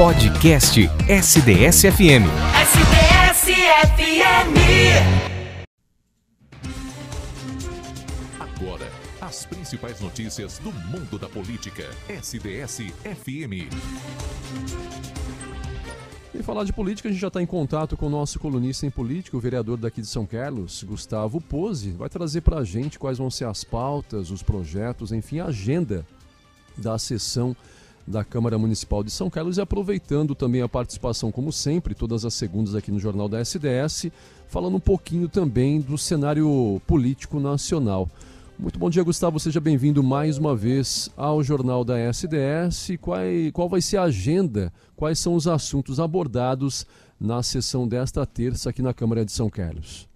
Podcast SDS-FM. SDS-FM. Agora, as principais notícias do mundo da política. SDS-FM. E falar de política, a gente já está em contato com o nosso colunista em política, o vereador daqui de São Carlos, Gustavo Pose, vai trazer para a gente quais vão ser as pautas, os projetos, enfim, a agenda da sessão da Câmara Municipal de São Carlos e aproveitando também a participação, como sempre, todas as segundas aqui no Jornal da SDS, falando um pouquinho também do cenário político nacional. Muito bom dia, Gustavo. Seja bem-vindo mais uma vez ao Jornal da SDS. Qual, qual vai ser a agenda? Quais são os assuntos abordados na sessão desta terça aqui na Câmara de São Carlos?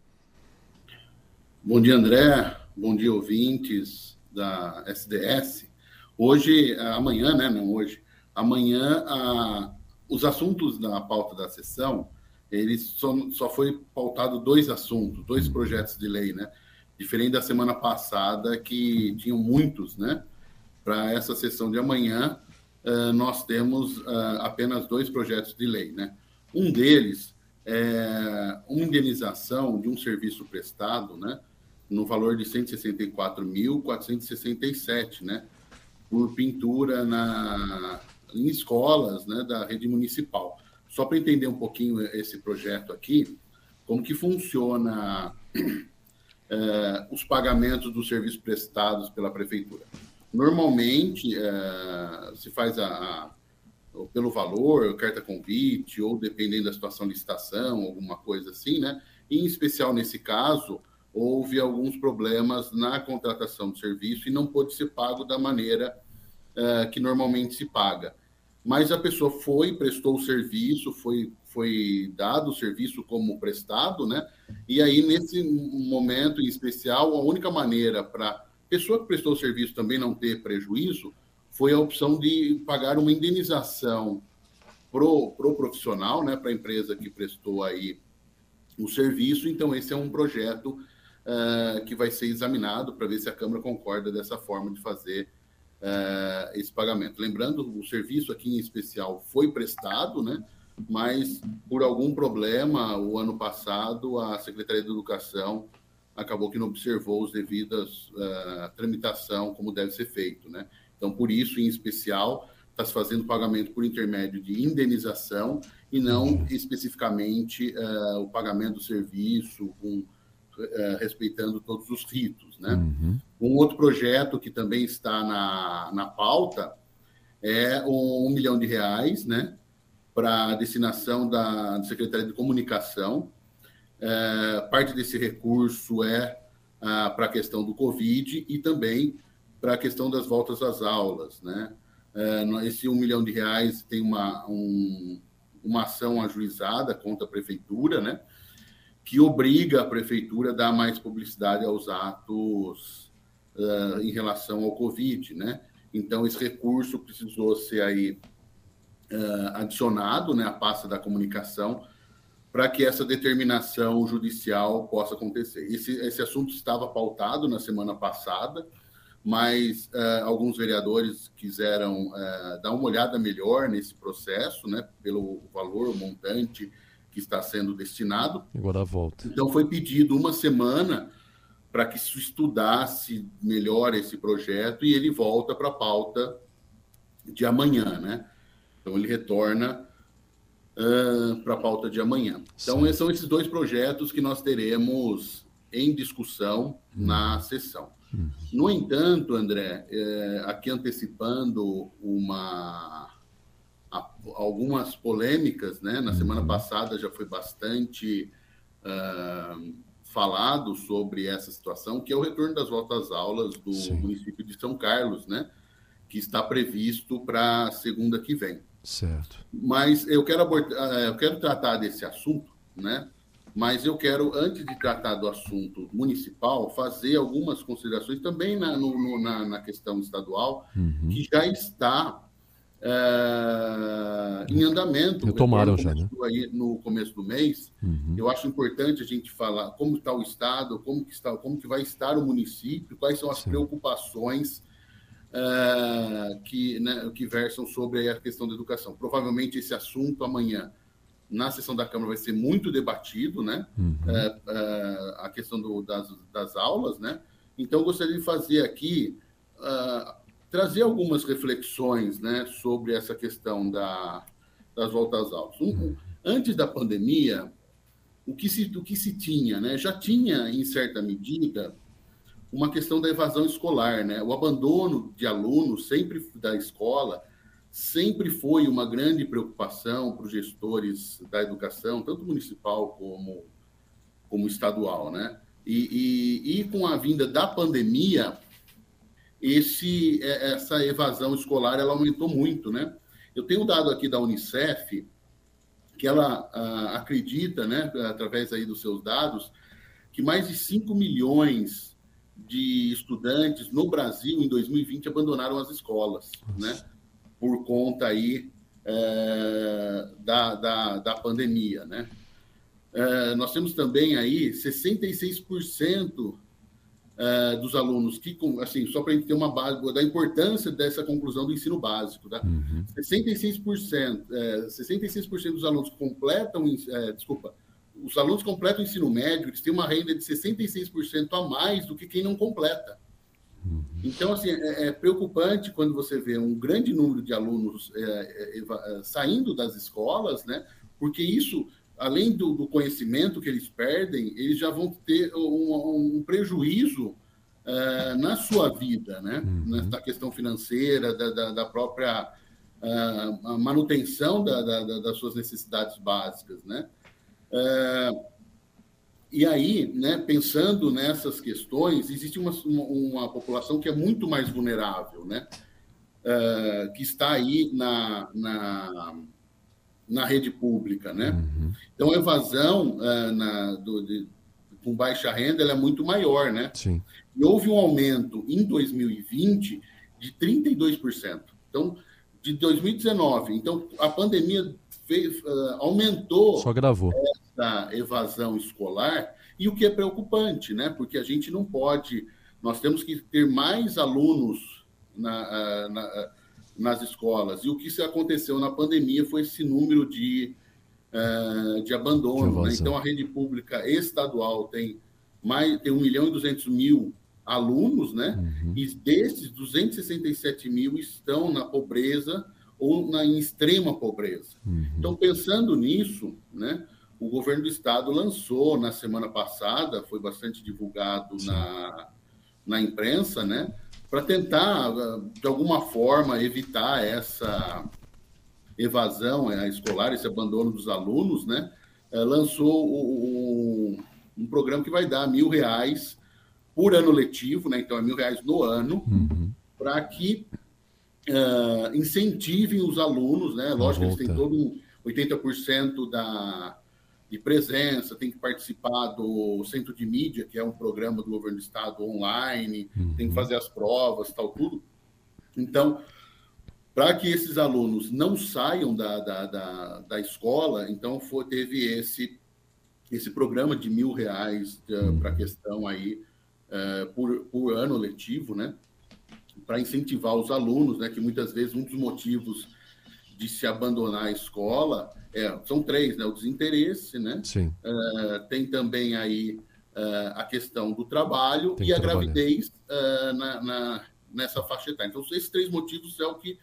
Bom dia, André. Bom dia, ouvintes da SDS. Hoje, amanhã, né? Não hoje. Amanhã, a, os assuntos da pauta da sessão, eles só, só foi pautado dois assuntos, dois projetos de lei, né? diferente da semana passada, que tinham muitos, né? Para essa sessão de amanhã, uh, nós temos uh, apenas dois projetos de lei, né? Um deles é uma indenização de um serviço prestado, né? No valor de 164.467, né? Por pintura na, em escolas, né? Da rede municipal. Só para entender um pouquinho esse projeto aqui, como que funciona eh, os pagamentos dos serviços prestados pela prefeitura. Normalmente, eh, se faz a, a, pelo valor, carta convite, ou dependendo da situação licitação, alguma coisa assim, né? Em especial nesse caso, houve alguns problemas na contratação do serviço e não pôde ser pago da maneira eh, que normalmente se paga. Mas a pessoa foi, prestou o serviço, foi foi dado o serviço como prestado, né? E aí, nesse momento em especial, a única maneira para a pessoa que prestou o serviço também não ter prejuízo foi a opção de pagar uma indenização pro, pro profissional, né? Para a empresa que prestou aí o serviço. Então, esse é um projeto uh, que vai ser examinado para ver se a Câmara concorda dessa forma de fazer uh, esse pagamento. Lembrando, o serviço aqui em especial foi prestado, né? mas por algum problema, o ano passado, a Secretaria de Educação acabou que não observou os devidas uh, tramitação como deve ser feito, né? Então, por isso, em especial, está se fazendo pagamento por intermédio de indenização e não especificamente uh, o pagamento do serviço respeitando todos os ritos, né? Uhum. Um outro projeto que também está na, na pauta é um, um milhão de reais, né? para destinação da Secretaria de Comunicação. É, parte desse recurso é ah, para a questão do Covid e também para a questão das voltas às aulas. Né? É, esse um milhão de reais tem uma, um, uma ação ajuizada contra a Prefeitura, né? que obriga a Prefeitura a dar mais publicidade aos atos uh, em relação ao Covid. Né? Então, esse recurso precisou ser aí uh, adicionado né, à pasta da comunicação para que essa determinação judicial possa acontecer. Esse, esse assunto estava pautado na semana passada, mas uh, alguns vereadores quiseram uh, dar uma olhada melhor nesse processo, né, pelo valor, montante que está sendo destinado. Agora volta. Então foi pedido uma semana para que se estudasse melhor esse projeto e ele volta para a pauta de amanhã, né? Então, ele retorna uh, para a pauta de amanhã. Então, esses são esses dois projetos que nós teremos em discussão hum. na sessão. Hum. No entanto, André, é, aqui antecipando uma algumas polêmicas, né? Na semana uhum. passada já foi bastante uh, falado sobre essa situação, que é o retorno das voltas às aulas do Sim. município de São Carlos, né? Que está previsto para segunda que vem. Certo. Mas eu quero abordar, eh, eu quero tratar desse assunto, né? Mas eu quero, antes de tratar do assunto municipal, fazer algumas considerações também na, no, na, na, questão estadual, uhum. que já está é, em andamento. Retomaram já, né? Aí no começo do mês. Uhum. Eu acho importante a gente falar como está o estado, como que está, como que vai estar o município, quais são as Sim. preocupações uh, que, né, que versam sobre a questão da educação. Provavelmente esse assunto amanhã na sessão da Câmara vai ser muito debatido, né? Uhum. Uh, uh, a questão do, das, das aulas, né? Então, eu gostaria de fazer aqui, trazer algumas reflexões, né, sobre essa questão da, das voltas aulas. Um. Antes da pandemia, o que se, o que se tinha, né? Já tinha, em certa medida, uma questão da evasão escolar, né? O abandono de alunos sempre da escola sempre foi uma grande preocupação para os gestores da educação, tanto municipal como, como estadual, né? E, e, e com a vinda da pandemia, esse, é, essa evasão escolar ela aumentou muito, né? Eu tenho dado aqui da Unicef que ela ah, acredita, né, através aí dos seus dados, que mais de 5 milhões de estudantes no Brasil em 2020 abandonaram as escolas, né? Por conta aí é, da, da, da, pandemia, né? É, nós temos também aí 66% é, dos alunos que, assim, só para a gente ter uma base da importância dessa conclusão do ensino básico, tá? Uhum. 66%, é, 66% dos alunos completam, é, desculpa, os alunos completam o ensino médio, eles têm uma renda de 66% a mais do que quem não completa. Uhum. Então, assim, é, é, preocupante quando você vê um grande número de alunos é, é, saindo das escolas, né? Porque isso, além do, do, conhecimento que eles perdem, eles já vão ter um, um prejuízo é, na sua vida, né? Uhum. Na questão financeira, da, da, da própria manutenção da, das suas necessidades básicas, né? É, e aí, né, pensando nessas questões, existe uma, uma, população que é muito mais vulnerável, né, que está aí na, na, na rede pública. Né? Uhum. Então, a evasão é, na, do, de, com baixa renda é muito maior. Né? Sim. E houve um aumento em 2020 de 32%. Então, de 2019. Então, a pandemia fez, uh, aumentou. Só gravou da evasão escolar, e o que é preocupante, né? Porque a gente não pode, nós temos que ter mais alunos na, na, nas escolas. E o que aconteceu na pandemia foi esse número de, uh, de abandono. Né? Então, a rede pública estadual tem, mais, tem 1 milhão e 200 mil alunos, né? Uhum. E desses, 267 mil estão na pobreza ou na em extrema pobreza. Uhum. Então, pensando nisso, né? o governo do estado lançou na semana passada, foi bastante divulgado na, na imprensa, né, para tentar, de alguma forma, evitar essa evasão é, escolar, esse abandono dos alunos, né, é, lançou o, o, um programa que vai dar mil reais por ano letivo, né, então é mil reais no ano, uhum. para que uh, incentivem os alunos, né, lógico que eles têm todo um 80% da de presença, tem que participar do Centro de Mídia, que é um programa do governo do estado online, uhum. tem que fazer as provas, tal, tudo. Então, para que esses alunos não saiam da, da, da, da escola, então foi, teve esse, esse programa de mil reais uhum. para a questão aí uh, por, por ano letivo, né? Para incentivar os alunos, né? Que muitas vezes um dos motivos de se abandonar a escola é, são três, né? O desinteresse, né? Sim. Uh, tem também aí uh, a questão do trabalho tem e a gravidez uh, na, na, nessa faixa etária. Então, esses três motivos é o que,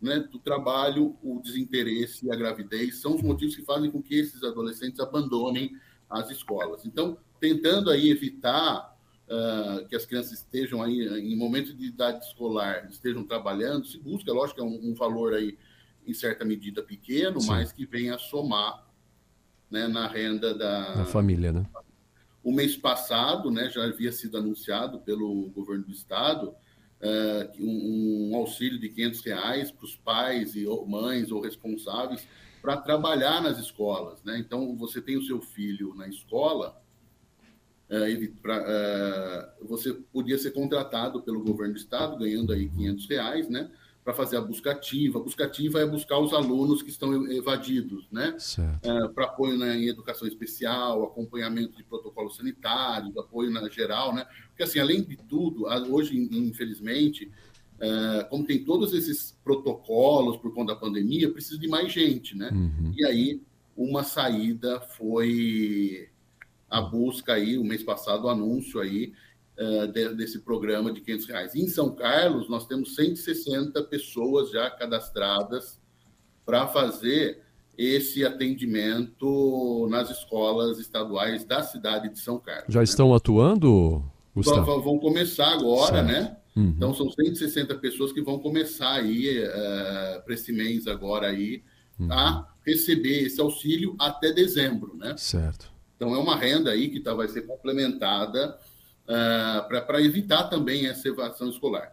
né, do trabalho, o desinteresse e a gravidez são os motivos que fazem com que esses adolescentes abandonem as escolas. Então, tentando aí evitar que as crianças estejam aí em momento de idade escolar, estejam trabalhando, se busca, lógico, é um, um valor aí em certa medida pequeno, Sim. mas que vem a somar né, na renda da, da família, né? O mês passado, né, já havia sido anunciado pelo governo do estado é, um, um, auxílio de 500 reais para os pais e ou mães ou responsáveis para trabalhar nas escolas, né? Então, você tem o seu filho na escola, é, ele, pra, é, você podia ser contratado pelo governo do estado, ganhando aí 500 reais, né? Para fazer a busca ativa. A busca ativa é buscar os alunos que estão evadidos, né? É, para apoio né, em educação especial, acompanhamento de protocolos sanitários, apoio na geral, né? Porque, assim, além de tudo, hoje, infelizmente, é, como tem todos esses protocolos por conta da pandemia, precisa de mais gente, né? Uhum. E aí, uma saída foi a busca aí, o mês passado, o anúncio aí uh, de, desse programa de 500 reais. Em São Carlos, nós temos 160 pessoas já cadastradas para fazer esse atendimento nas escolas estaduais da cidade de São Carlos. Já né? estão atuando, Gustavo? Vão começar agora, certo. né? Uhum. Então, são 160 pessoas que vão começar aí, uh, para esse mês agora aí, uhum. a receber esse auxílio até dezembro, né? Certo. Então, é uma renda aí que tá, vai ser complementada uh, para evitar também essa evasão escolar.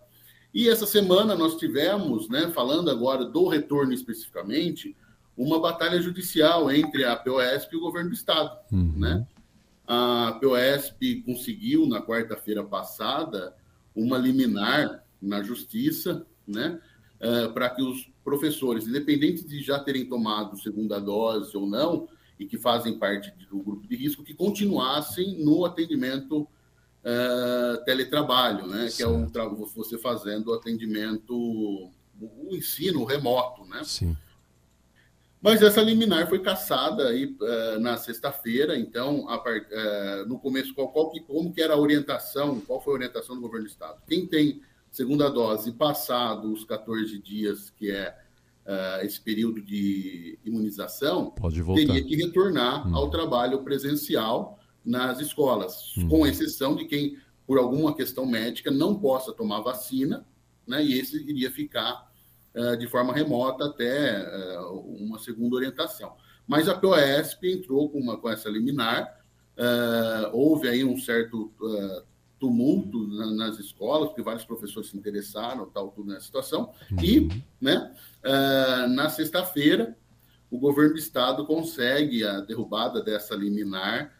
E essa semana nós tivemos, né, falando agora do retorno especificamente, uma batalha judicial entre a POSP e o governo do estado, uhum. né? A POSP conseguiu na quarta-feira passada uma liminar na justiça, né, uh, para que os professores, independente de já terem tomado segunda dose ou não, e que fazem parte do grupo de risco, que continuassem no atendimento uh, teletrabalho, né, que é o, você fazendo o atendimento, o ensino remoto, né? Sim. Mas essa liminar foi caçada aí uh, na sexta-feira, então, uh, no começo, qual, qual, como que era a orientação, qual foi a orientação do governo do Estado? Quem tem segunda dose passado os 14 dias, que é uh, esse período de imunização, teria que retornar hum. ao trabalho presencial nas escolas, hum. com exceção de quem, por alguma questão médica, não possa tomar vacina, né, e esse iria ficar eh, de forma remota até eh, uma segunda orientação. Mas a POSP entrou com, uma, com essa liminar, eh, houve aí um certo tumulto nas escolas, porque vários professores se interessaram, tal, tudo nessa situação, uhum. e, né, na sexta-feira, o governo do estado consegue a derrubada dessa liminar.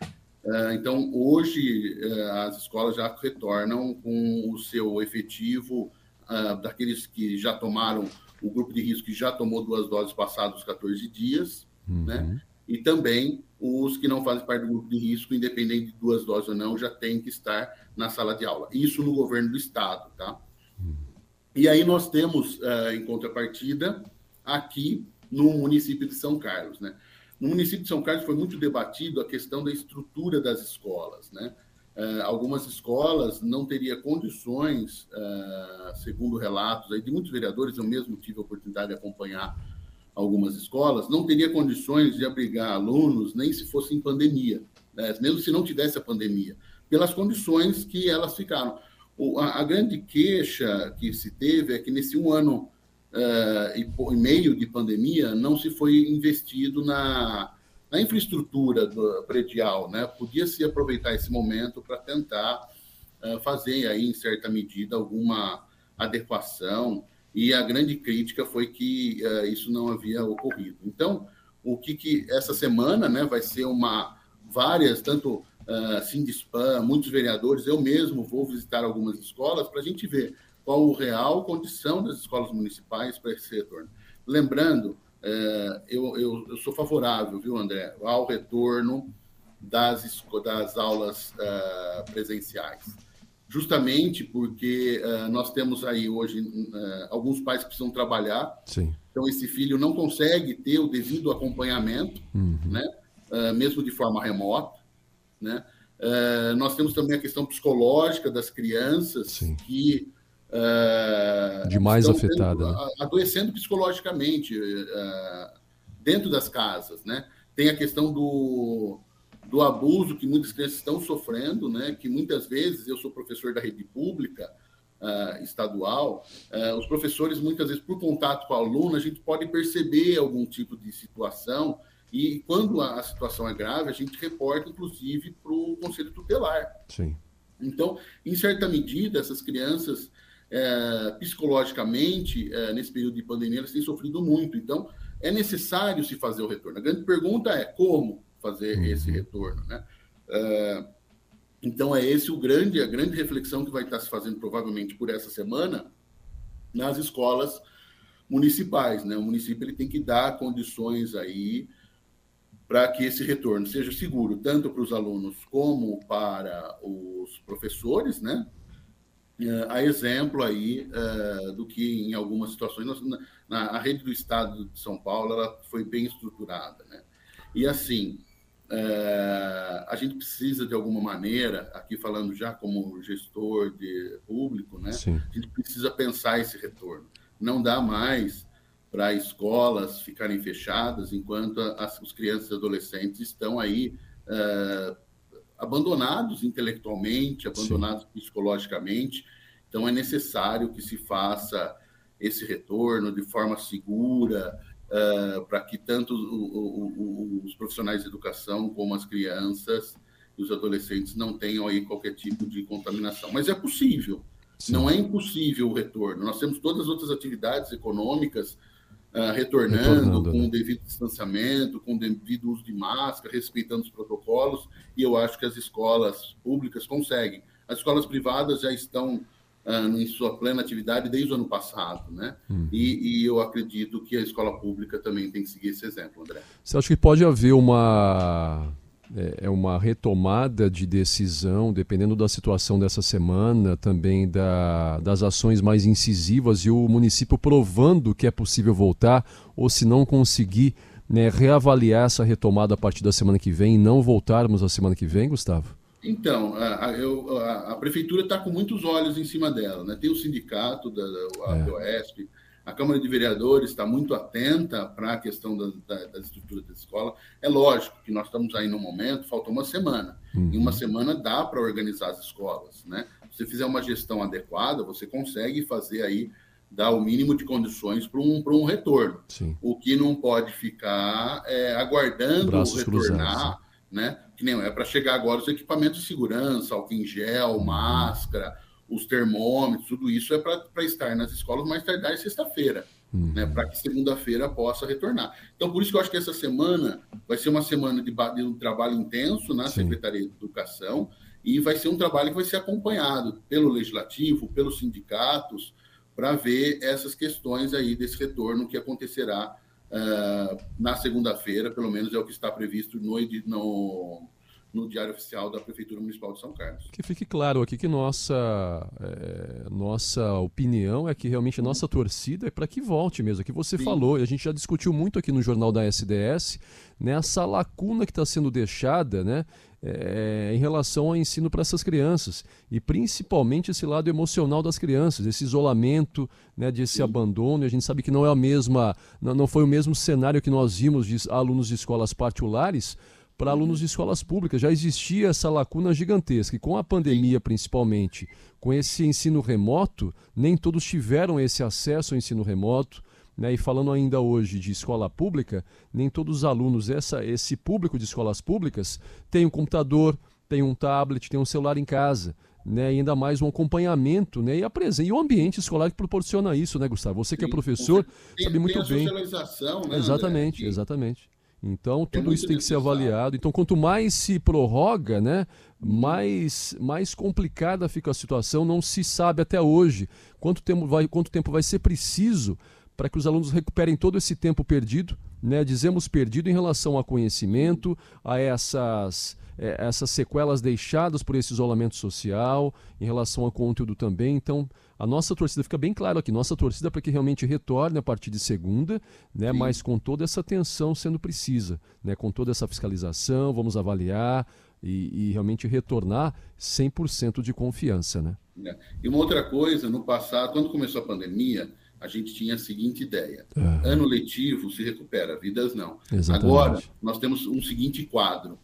Então, hoje, as escolas já retornam com o seu efetivo uh, daqueles que já tomaram, o grupo de risco que já tomou duas doses passados os 14 dias, uhum. né? E também os que não fazem parte do grupo de risco, independente de duas doses ou não, já tem que estar na sala de aula. Isso no governo do estado, tá? Uhum. E aí nós temos, em contrapartida, aqui no município de São Carlos, né? No município de São Carlos foi muito debatido a questão da estrutura das escolas, né? Uh, algumas escolas não teria condições, uh, segundo relatos aí de muitos vereadores, eu mesmo tive a oportunidade de acompanhar algumas escolas, não teria condições de abrigar alunos nem se fosse em pandemia, né? mesmo se não tivesse a pandemia, pelas condições que elas ficaram. O, a, a, grande queixa que se teve é que nesse um ano uh, e, e meio de pandemia não se foi investido na na infraestrutura do predial, né? Podia-se aproveitar esse momento para tentar uh, fazer aí, em certa medida, alguma adequação, e a grande crítica foi que uh, isso não havia ocorrido. Então, o que, que essa semana né, vai ser uma várias, tanto uh, Sindspam, muitos vereadores, eu mesmo vou visitar algumas escolas para a gente ver qual a real condição das escolas municipais para esse retorno. Lembrando é, eu, eu, eu, sou favorável, viu, André, ao retorno das, das aulas uh, presenciais. Justamente porque uh, nós temos aí hoje uh, alguns pais que precisam trabalhar, Sim. então esse filho não consegue ter o devido acompanhamento, uhum. né, mesmo de forma remota. Né? nós temos também a questão psicológica das crianças Sim. que Uh, Demais afetada. Né? Adoecendo psicologicamente uh, dentro das casas, né? Tem a questão do, do abuso que muitas crianças estão sofrendo, né? Que muitas vezes, eu sou professor da rede pública uh, estadual, os professores, muitas vezes, por contato com o aluno, a gente pode perceber algum tipo de situação e quando a, a situação é grave, a gente reporta, inclusive, para o Conselho Tutelar. Sim. Então, em certa medida, essas crianças é, psicologicamente, é, nesse período de pandemia, elas têm sofrido muito. Então, é necessário se fazer o retorno. A grande pergunta é como fazer uhum. esse retorno, né? É, então, é esse o grande, a grande reflexão que vai estar se fazendo provavelmente por essa semana nas escolas municipais, né? O município ele tem que dar condições aí para que esse retorno seja seguro tanto para os alunos como para os professores, né? A exemplo aí do que em algumas situações na, a rede do Estado de São Paulo ela foi bem estruturada, né? E assim a gente precisa de alguma maneira, aqui falando já como gestor de público, né? Sim. A gente precisa pensar esse retorno. Não dá mais para escolas ficarem fechadas enquanto as, os crianças e adolescentes estão aí abandonados intelectualmente, abandonados Sim. psicologicamente. Então, é necessário que se faça esse retorno de forma segura, uh, para que tanto o, o, os profissionais de educação como as crianças e os adolescentes não tenham aí qualquer tipo de contaminação. Mas é possível, Sim. não é impossível o retorno. Nós temos todas as outras atividades econômicas uh, retornando, retornando, com o né? devido distanciamento, com o devido uso de máscara, respeitando os protocolos, e eu acho que as escolas públicas conseguem. As escolas privadas já estão uh, em sua plena atividade desde o ano passado, né? Uhum. E, e, eu acredito que a escola pública também tem que seguir esse exemplo, André. Você acha que pode haver uma é, é uma retomada de decisão, dependendo da situação dessa semana, também da, das ações mais incisivas e o município provando que é possível voltar, ou se não conseguir né, reavaliar essa retomada a partir da semana que vem e não voltarmos a semana que vem, Gustavo? Então, a, eu, a, a prefeitura está com muitos olhos em cima dela. Né? Tem o sindicato da, da é. Oeste, a Câmara de Vereadores está muito atenta para a questão da, da, da, estrutura da escola. É lógico que nós estamos aí no momento, falta uma semana. Uhum. Em uma semana dá para organizar as escolas. Né? Se você fizer uma gestão adequada, você consegue fazer aí, dar o mínimo de condições para um, um retorno. Sim. O que não pode ficar é, aguardando Braços retornar, cruzados. né? Que nem é para chegar agora os equipamentos de segurança, álcool em gel, uhum. máscara os termômetros, tudo isso é para estar nas escolas mais tardar sexta-feira, uhum. né, para que segunda-feira possa retornar. Então, por isso que eu acho que essa semana vai ser uma semana de, de um trabalho intenso na Sim. Secretaria de Educação e vai ser um trabalho que vai ser acompanhado pelo Legislativo, pelos sindicatos, para ver essas questões aí desse retorno que acontecerá uh, na segunda-feira, pelo menos é o que está previsto no, no no Diário Oficial da Prefeitura Municipal de São Carlos. Que fique claro aqui que nossa, é, nossa opinião é que realmente a nossa torcida é para que volte mesmo. Que você Sim. falou, e a gente já discutiu muito aqui no Jornal da SDS, nessa né, lacuna que está sendo deixada né, é, em relação ao ensino para essas crianças. E principalmente esse lado emocional das crianças, esse isolamento, né, desse Sim. abandono. E a gente sabe que não é a mesma, não, não foi o mesmo cenário que nós vimos de alunos de escolas particulares para alunos de escolas públicas. Já existia essa lacuna gigantesca e com a pandemia, principalmente, com esse ensino remoto, nem todos tiveram esse acesso ao ensino remoto. Né? E falando ainda hoje de escola pública, nem todos os alunos, essa, esse público de escolas públicas, tem um computador, tem um tablet, tem um celular em casa. Né, e ainda mais um acompanhamento né, e, a presença, e o ambiente escolar que proporciona isso, né, Gustavo? Você que é professor tem, sabe muito tem bem. Né, exatamente, exatamente. Então, tudo isso tem que ser avaliado. Então, quanto mais se prorroga, né, mais, mais complicada fica a situação. Não se sabe até hoje quanto tempo vai, quanto tempo vai ser preciso para que os alunos recuperem todo esse tempo perdido. Né? Dizemos perdido em relação a conhecimento, a essas é, essas sequelas deixadas por esse isolamento social, em relação ao conteúdo também. Então, a nossa torcida fica bem claro aqui, nossa torcida para que realmente retorne a partir de segunda, né, mas com toda essa atenção sendo precisa, né, com toda essa fiscalização, vamos avaliar e, e realmente retornar 100% de confiança. Né? E uma outra coisa, no passado, quando começou a pandemia, a gente tinha a seguinte ideia: uhum. ano letivo se recupera, vidas não. Exatamente. Agora, nós temos um seguinte quadro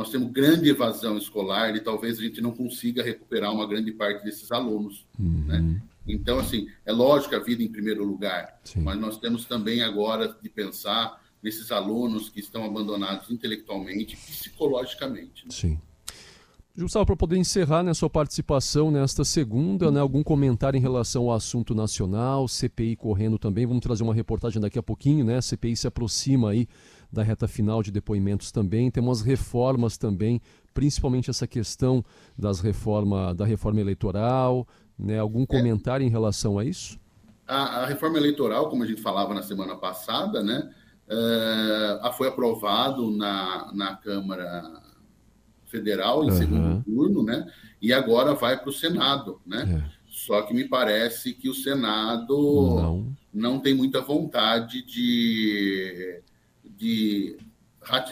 nós temos grande evasão escolar e talvez a gente não consiga recuperar uma grande parte desses alunos. Uhum. Né? Então, assim, é lógico a vida em primeiro lugar, Sim. mas nós temos também agora de pensar nesses alunos que estão abandonados intelectualmente e psicologicamente. Né? Sim. Gustavo, para poder encerrar né, sua participação nesta segunda, né, algum comentário em relação ao assunto nacional, CPI correndo também, vamos trazer uma reportagem daqui a pouquinho, né? A CPI se aproxima aí da reta final de depoimentos também. Temos reformas também, principalmente essa questão das reforma, da reforma eleitoral. Né? Algum é. comentário é. em relação a isso? A, a, reforma eleitoral, como a gente falava na semana passada, né, é, foi aprovado na, na Câmara Federal em uhum. segundo turno, né? E agora vai para o Senado, né? É. Só que me parece que o Senado Não. não tem muita vontade de, de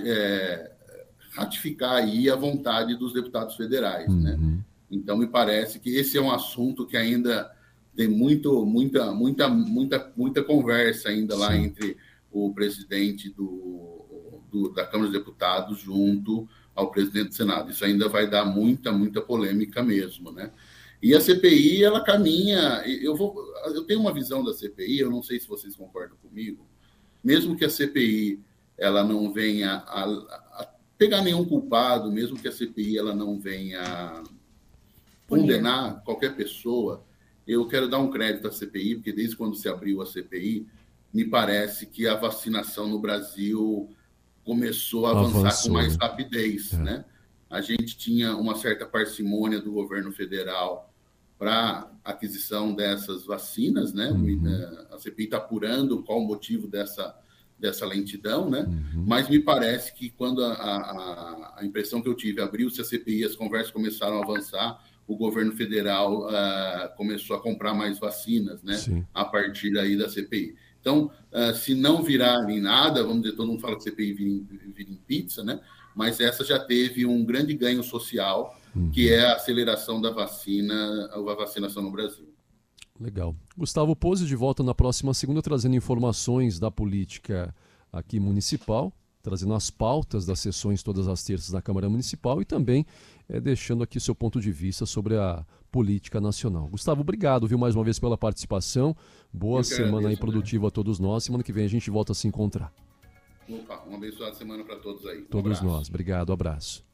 é, ratificar aí a vontade dos deputados federais, né? Uhum. Então me parece que esse é um assunto que ainda tem muito, muita, muita, muita, muita conversa ainda lá Sim. entre o presidente do, do- da Câmara dos Deputados junto ao presidente do Senado. Isso ainda vai dar muita, muita polêmica mesmo, né? E a CPI, ela caminha. Eu, vou, eu tenho uma visão da CPI, eu não sei se vocês concordam comigo. Mesmo que a CPI ela não venha a, a pegar nenhum culpado, mesmo que a CPI ela não venha condenar qualquer pessoa, eu quero dar um crédito à CPI, porque desde quando se abriu a CPI, me parece que a vacinação no Brasil começou a avançar Avançou, com mais né? rapidez, É. né? A gente tinha uma certa parcimônia do governo federal para aquisição dessas vacinas, né? Uhum. A CPI está apurando qual o motivo dessa, dessa lentidão, né? Uhum. Mas me parece que quando a, a, a impressão que eu tive abriu-se a CPI, as conversas começaram a avançar, o governo federal ah, começou a comprar mais vacinas, né? Sim. A partir aí da CPI. Então, ah, se não virar em nada, vamos dizer, todo mundo fala que CPI vira em, vira em pizza, né? Mas essa já teve um grande ganho social, Uhum. que é a aceleração da vacina, a vacinação no Brasil. Legal. Gustavo Pose de volta na próxima segunda, trazendo informações da política aqui municipal, trazendo as pautas das sessões todas as terças da Câmara Municipal e também eh, deixando aqui seu ponto de vista sobre a política nacional. Gustavo, obrigado, viu, mais uma vez pela participação. Boa Eu semana aí produtiva a todos nós. Semana que vem a gente volta a se encontrar. Opa, uma abençoada semana para todos aí. Um Todos abraço. nós. Obrigado, abraço.